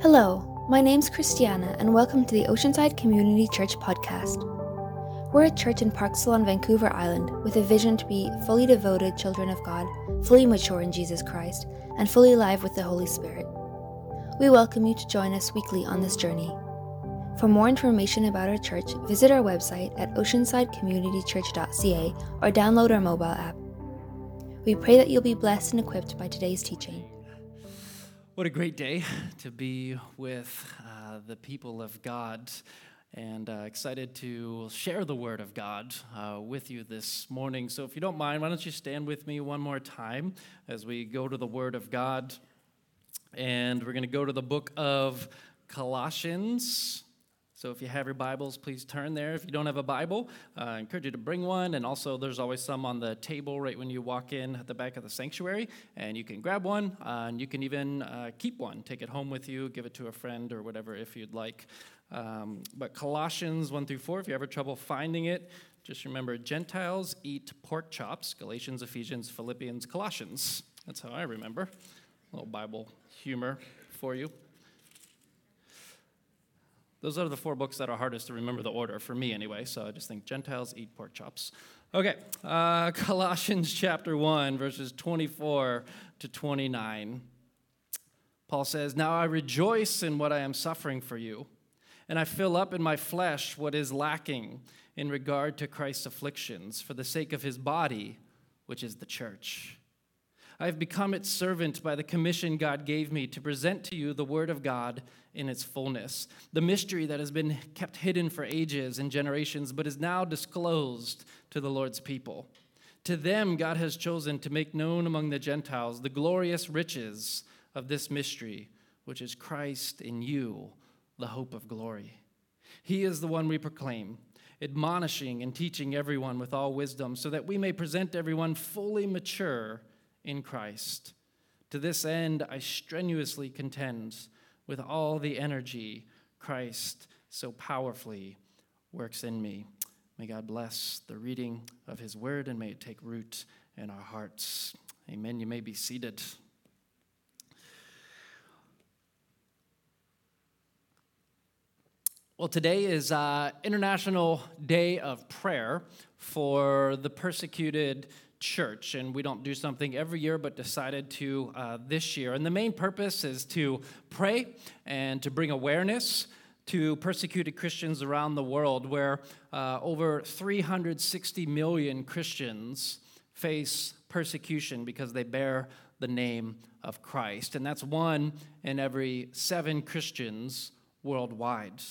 Hello, my name's Christiana, and welcome to the Oceanside Community Church podcast. We're a church in Parksville on Vancouver Island with a vision to be fully devoted children of God, fully mature in Jesus Christ, and fully alive with the Holy Spirit. We welcome you to join us weekly on this journey. For more information about our church, visit our website at oceansidecommunitychurch.ca or download our mobile app. We pray that you'll be blessed and equipped by today's teaching. What a great day to be with uh, the people of God and uh, excited to share the word of God uh, with you this morning. So, if you don't mind, why don't you stand with me one more time as we go to the word of God? And we're going to go to the book of Colossians. So if you have your Bibles, please turn there. If you don't have a Bible, uh, I encourage you to bring one. And also, there's always some on the table right when you walk in at the back of the sanctuary. And you can grab one, uh, and you can even uh, keep one, take it home with you, give it to a friend or whatever if you'd like. Um, but Colossians 1 through 4, if you have trouble finding it, just remember Gentiles eat pork chops Galatians, Ephesians, Philippians, Colossians. That's how I remember. A little Bible humor for you. Those are the four books that are hardest to remember the order, for me anyway, so I just think Gentiles eat pork chops. Okay, uh, Colossians chapter 1, verses 24 to 29. Paul says, Now I rejoice in what I am suffering for you, and I fill up in my flesh what is lacking in regard to Christ's afflictions for the sake of his body, which is the church I have become its servant by the commission God gave me to present to you the Word of God in its fullness, the mystery that has been kept hidden for ages and generations, but is now disclosed to the Lord's people. To them, God has chosen to make known among the Gentiles the glorious riches of this mystery, which is Christ in you, the hope of glory. He is the one we proclaim, admonishing and teaching everyone with all wisdom, so that we may present everyone fully mature in Christ. To this end, I strenuously contend with all the energy Christ so powerfully works in me. May God bless the reading of his word and may it take root in our hearts. Amen. You may be seated. Well, today is uh, International Day of Prayer for the persecuted church, and we don't do something every year, but decided to uh, this year. And the main purpose is to pray and to bring awareness to persecuted Christians around the world, where uh, over 360 million Christians face persecution because they bear the name of Christ. And that's one in every seven Christians worldwide.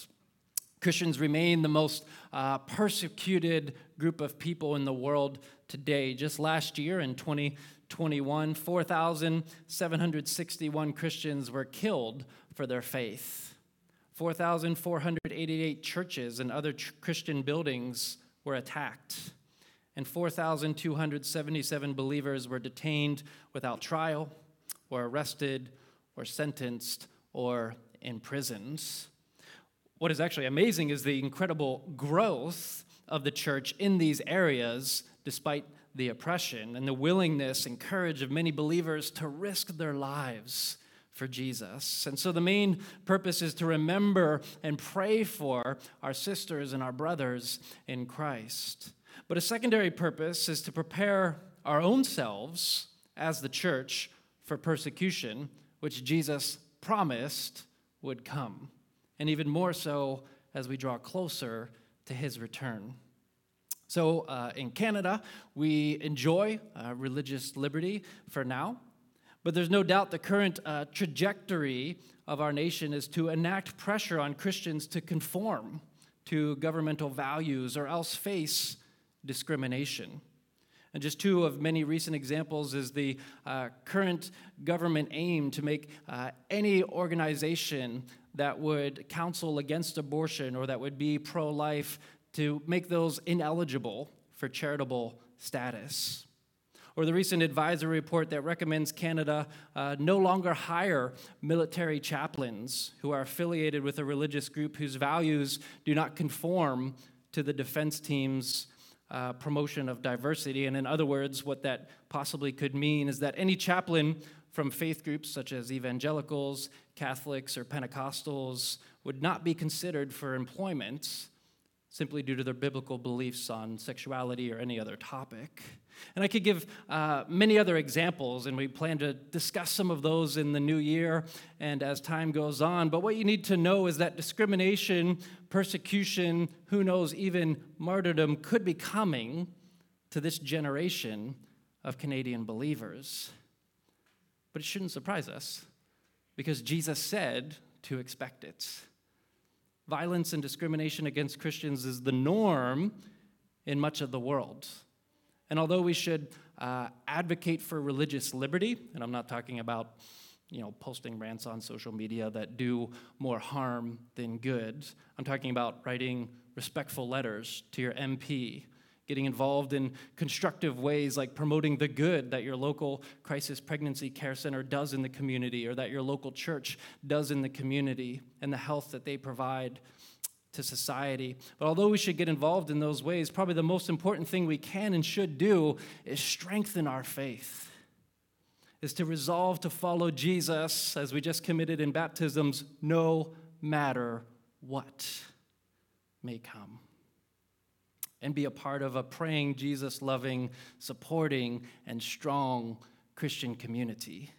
Christians remain the most uh, persecuted group of people in the world today. Just last year in 2021, 4,761 Christians were killed for their faith. 4,488 churches and other ch- Christian buildings were attacked. And 4,277 believers were detained without trial, or arrested, or sentenced, or imprisoned. What is actually amazing is the incredible growth of the church in these areas despite the oppression and the willingness and courage of many believers to risk their lives for Jesus. And so the main purpose is to remember and pray for our sisters and our brothers in Christ. But a secondary purpose is to prepare our own selves as the church for persecution, which Jesus promised would come and even more so as we draw closer to his return. So, uh, in Canada, we enjoy uh, religious liberty for now, but there's no doubt the current uh, trajectory of our nation is to enact pressure on Christians to conform to governmental values or else face discrimination. And just two of many recent examples is the uh, current government aim to make uh, any organization that would counsel against abortion or that would be pro life to make those ineligible for charitable status. Or the recent advisory report that recommends Canada uh, no longer hire military chaplains who are affiliated with a religious group whose values do not conform to the defense team's uh, promotion of diversity. And in other words, what that possibly could mean is that any chaplain from faith groups such as evangelicals, Catholics, or Pentecostals would not be considered for employment simply due to their biblical beliefs on sexuality or any other topic. And I could give uh, many other examples, and we plan to discuss some of those in the new year and as time goes on. But what you need to know is that discrimination, persecution, who knows, even martyrdom could be coming to this generation of Canadian believers. But it shouldn't surprise us because Jesus said to expect it. Violence and discrimination against Christians is the norm in much of the world. And although we should uh, advocate for religious liberty, and I'm not talking about you know, posting rants on social media that do more harm than good. I'm talking about writing respectful letters to your MP, getting involved in constructive ways like promoting the good that your local crisis pregnancy care center does in the community or that your local church does in the community and the health that they provide to society. But although we should get involved in those ways, probably the most important thing we can and should do is strengthen our faith, is to resolve to follow Jesus, as we just committed in baptisms, no matter what may come. And be a part of a praying, Jesus loving, supporting, and strong Christian community.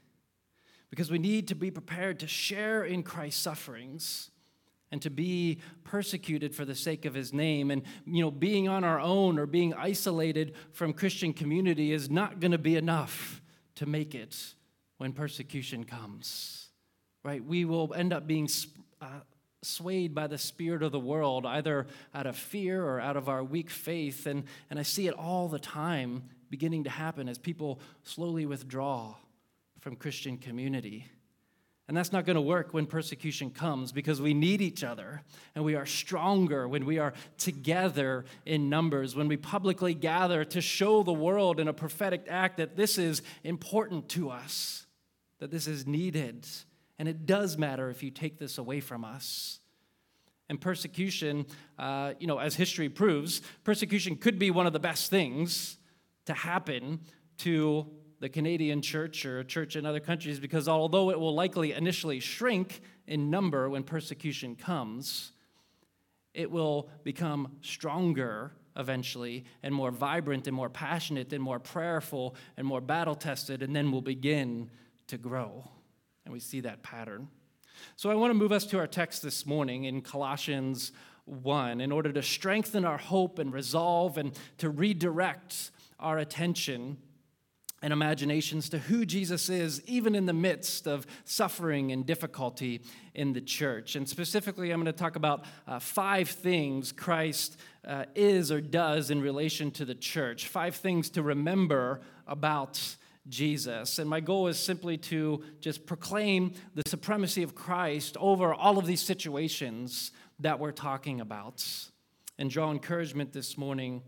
Because we need to be prepared to share in Christ's sufferings and to be persecuted for the sake of his name and you know being on our own or being isolated from christian community is not going to be enough to make it when persecution comes right we will end up being uh, swayed by the spirit of the world either out of fear or out of our weak faith. And, and i see it all the time beginning to happen as people slowly withdraw from christian community. And that's not going to work when persecution comes because we need each other and we are stronger when we are together in numbers, when we publicly gather to show the world in a prophetic act that this is important to us, that this is needed. And it does matter if you take this away from us. And persecution, uh, you know, as history proves, persecution could be one of the best things to happen to the Canadian church or a church in other countries because although it will likely initially shrink in number when persecution comes, it will become stronger eventually and more vibrant and more passionate and more prayerful and more battle tested, and then will begin to grow. And we see that pattern. So I want to move us to our text this morning in Colossians 1 in order to strengthen our hope and resolve and to redirect our attention and imaginations to who Jesus is, even in the midst of suffering and difficulty in the church. And specifically, I'm going to talk about uh, five things Christ uh, is or does in relation to the church, five things to remember about Jesus. And my goal is simply to just proclaim the supremacy of Christ over all of these situations that we're talking about and draw encouragement this morning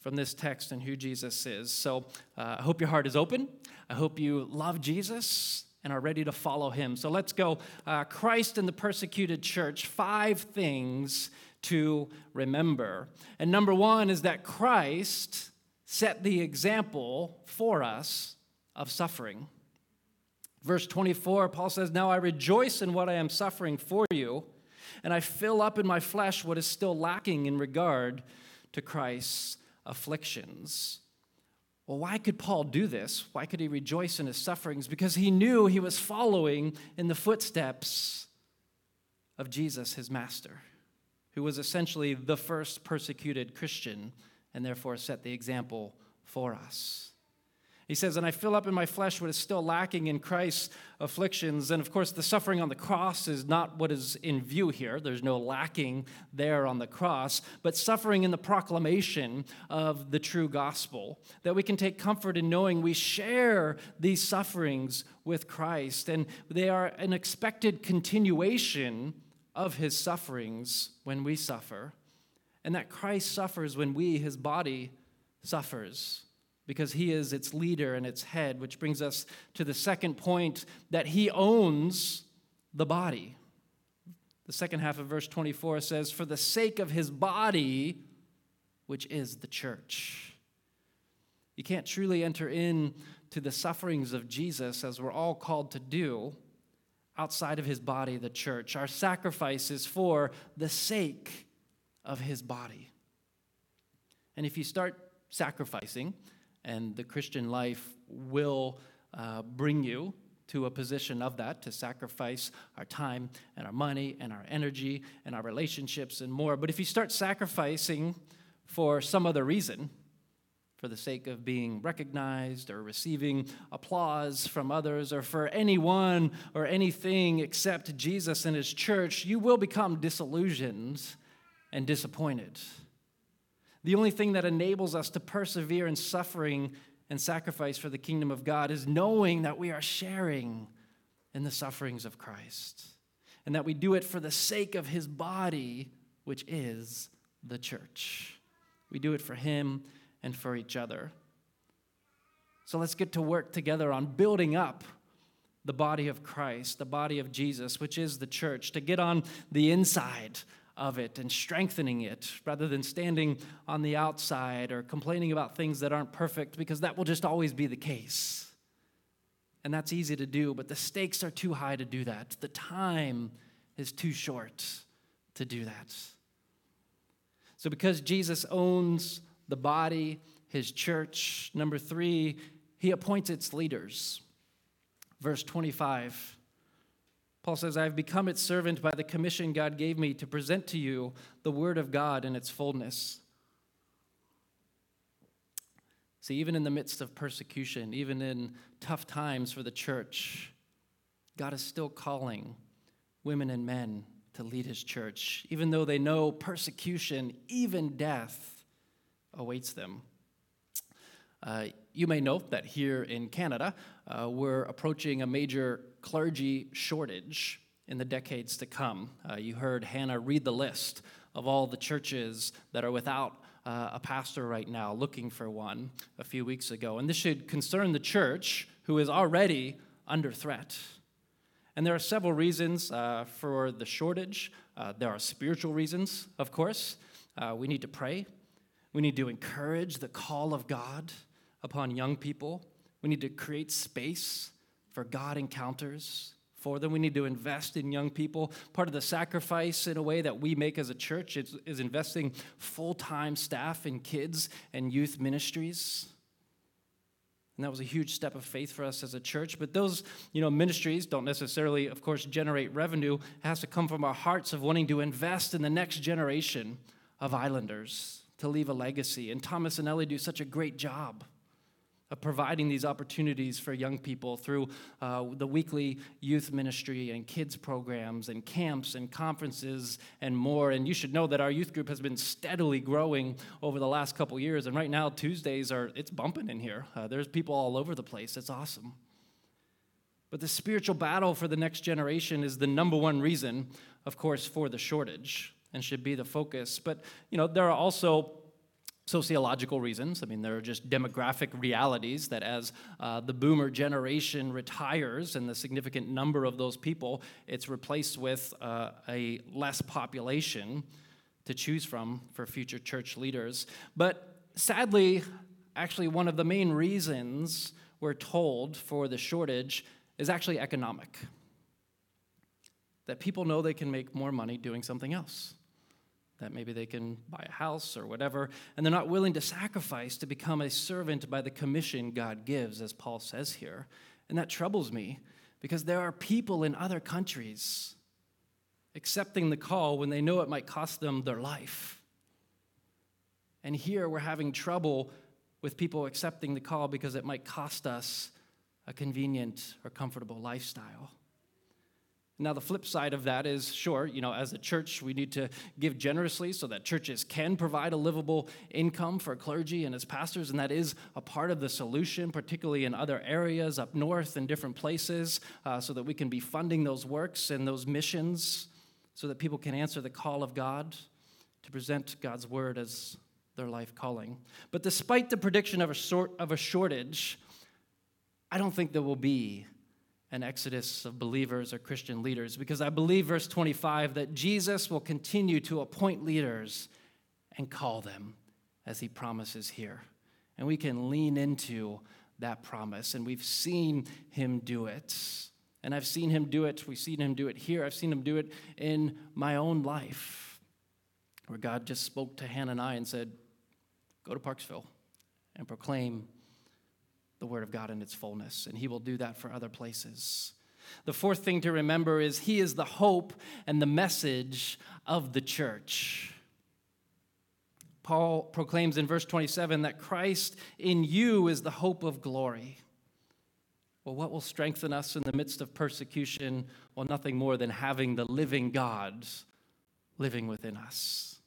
from this text and who Jesus is. So uh, I hope your heart is open. I hope you love Jesus and are ready to follow him. So let's go. Uh, Christ and the persecuted church, five things to remember. And number one is that Christ set the example for us of suffering. Verse 24, Paul says, Now I rejoice in what I am suffering for you, and I fill up in my flesh what is still lacking in regard to Christ's afflictions. Well, why could Paul do this? Why could he rejoice in his sufferings? Because he knew he was following in the footsteps of Jesus, his master, who was essentially the first persecuted Christian and therefore set the example for us. He says, And I fill up in my flesh what is still lacking in Christ's afflictions. And of course, the suffering on the cross is not what is in view here. There's no lacking there on the cross, but suffering in the proclamation of the true gospel. That we can take comfort in knowing we share these sufferings with Christ, and they are an expected continuation of his sufferings when we suffer. And that Christ suffers when we, his body, suffers because he is its leader and its head, which brings us to the second point that he owns the body. The second half of verse 24 says, For the sake of his body, which is the church. You can't truly enter in to the sufferings of Jesus, as we're all called to do, outside of his body, the church. Our sacrifice is for the sake of his body. And if you start sacrificing, and the Christian life will uh, bring you to a position of that, to sacrifice our time and our money and our energy and our relationships and more. But if you start sacrificing for some other reason, for the sake of being recognized or receiving applause from others or for anyone or anything except Jesus and his church, you will become disillusioned and disappointed. The only thing that enables us to persevere in suffering and sacrifice for the kingdom of God is knowing that we are sharing in the sufferings of Christ and that we do it for the sake of his body, which is the church. We do it for him and for each other. So let's get to work together on building up the body of Christ, the body of Jesus, which is the church, to get on the inside of it and strengthening it rather than standing on the outside or complaining about things that aren't perfect because that will just always be the case. And that's easy to do, but the stakes are too high to do that. The time is too short to do that. So, because Jesus owns the body, his church. Number three, he appoints its leaders. Verse 25, Paul says, I have become its servant by the commission God gave me to present to you the word of God in its fullness. See, even in the midst of persecution, even in tough times for the church, God is still calling women and men to lead his church, even though they know persecution, even death awaits them. Uh, you may note that here in Canada, uh, we're approaching a major clergy shortage in the decades to come. Uh, you heard Hannah read the list of all the churches that are without uh, a pastor right now, looking for one a few weeks ago. And this should concern the church, who is already under threat. And there are several reasons uh, for the shortage. Uh, there are spiritual reasons, of course. we need to pray we need to encourage the call of God upon young people. We need to create space for God encounters for them. We need to invest in young people. Part of the sacrifice, in a way, that we make as a church is, is investing full time staff in kids and youth ministries. And that was a huge step of faith for us as a church. But those, you know, ministries don't necessarily, of course, generate revenue. It has to come from our hearts of wanting to invest in the next generation of islanders to leave a legacy. And Thomas and Ellie do such a great job of providing these opportunities for young people through uh, the weekly youth ministry and kids programs and camps and conferences and more. And you should know that our youth group has been steadily growing over the last couple years. And right now, Tuesdays are, it's bumping in here. Uh, there's people all over the place. It's awesome. But the spiritual battle for the next generation is the number one reason, of course, for the shortage and should be the focus. But, you know, there are also sociological reasons. I mean, there are just demographic realities that as uh, the boomer generation retires and the significant number of those people, it's replaced with uh, a less population to choose from for future church leaders. But sadly, actually, one of the main reasons we're told for the shortage is actually economic. That people know they can make more money doing something else that maybe they can buy a house or whatever, and they're not willing to sacrifice to become a servant by the commission God gives, as Paul says here. And that troubles me because there are people in other countries accepting the call when they know it might cost them their life. And here we're having trouble with people accepting the call because it might cost us a convenient or comfortable lifestyle. Now, the flip side of that is sure, you know, as a church, we need to give generously so that churches can provide a livable income for clergy and its pastors, and that is a part of the solution, particularly in other areas up north and different places, uh, so that we can be funding those works and those missions so that people can answer the call of God to present God's word as their life calling. But despite the prediction of a, sort, of a shortage, I don't think there will be an exodus of believers or Christian leaders because I believe, verse 25, that Jesus will continue to appoint leaders and call them as he promises here. And we can lean into that promise. And we've seen him do it. And I've seen him do it. We've seen him do it here. I've seen him do it in my own life, where God just spoke to Hannah and I and said, Go to Parksville and proclaim the word of God in its fullness. And he will do that for other places. The fourth thing to remember is he is the hope and the message of the church. Paul proclaims in verse 27 that Christ in you is the hope of glory. Well, what will strengthen us in the midst of persecution? Well, nothing more than having the living God living within us.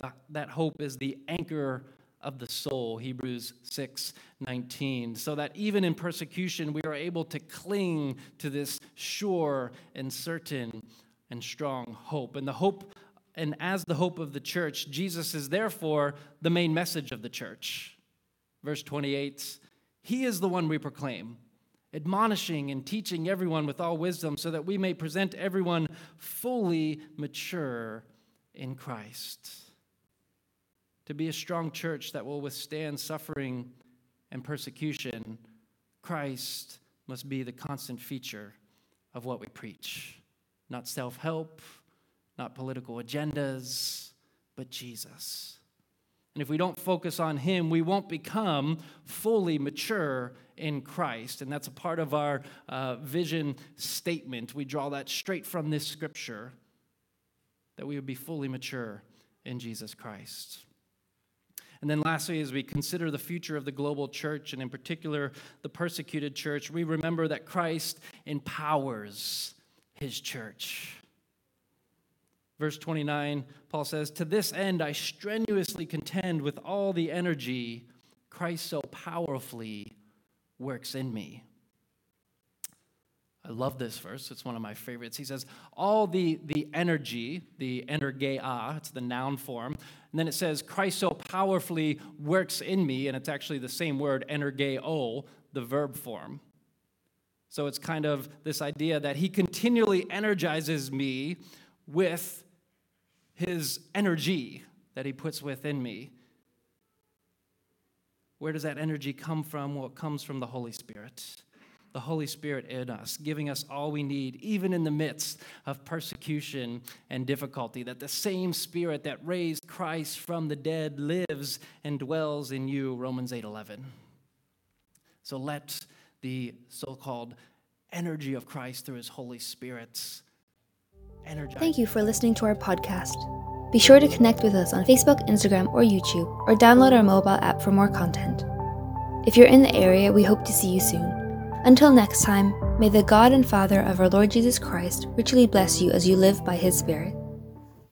That, that hope is the anchor of the soul, Hebrews 6 19. So that even in persecution, we are able to cling to this sure and certain and strong hope. And the hope, and as the hope of the church, Jesus is therefore the main message of the church. Verse 28 He is the one we proclaim, admonishing and teaching everyone with all wisdom, so that we may present everyone fully mature in Christ. To be a strong church that will withstand suffering and persecution, Christ must be the constant feature of what we preach. Not self help, not political agendas, but Jesus. And if we don't focus on Him, we won't become fully mature in Christ. And that's a part of our uh, vision statement. We draw that straight from this scripture that we would be fully mature in Jesus Christ. And then, lastly, as we consider the future of the global church, and in particular the persecuted church, we remember that Christ empowers his church. Verse 29, Paul says, To this end I strenuously contend with all the energy Christ so powerfully works in me. I love this verse. It's one of my favorites. He says, All the, the energy, the energeia, it's the noun form. And then it says, Christ so powerfully works in me. And it's actually the same word, energeo, the verb form. So it's kind of this idea that he continually energizes me with his energy that he puts within me. Where does that energy come from? Well, it comes from the Holy Spirit the Holy Spirit in us, giving us all we need, even in the midst of persecution and difficulty. That the same Spirit that raised Christ from the dead lives and dwells in you, Romans 8 11. So let the so called energy of Christ through his Holy Spirit energize. Thank you for listening to our podcast. Be sure to connect with us on Facebook, Instagram, or YouTube, or download our mobile app for more content. If you're in the area, we hope to see you soon. Until next time, may the God and Father of our Lord Jesus Christ richly bless you as you live by his Spirit.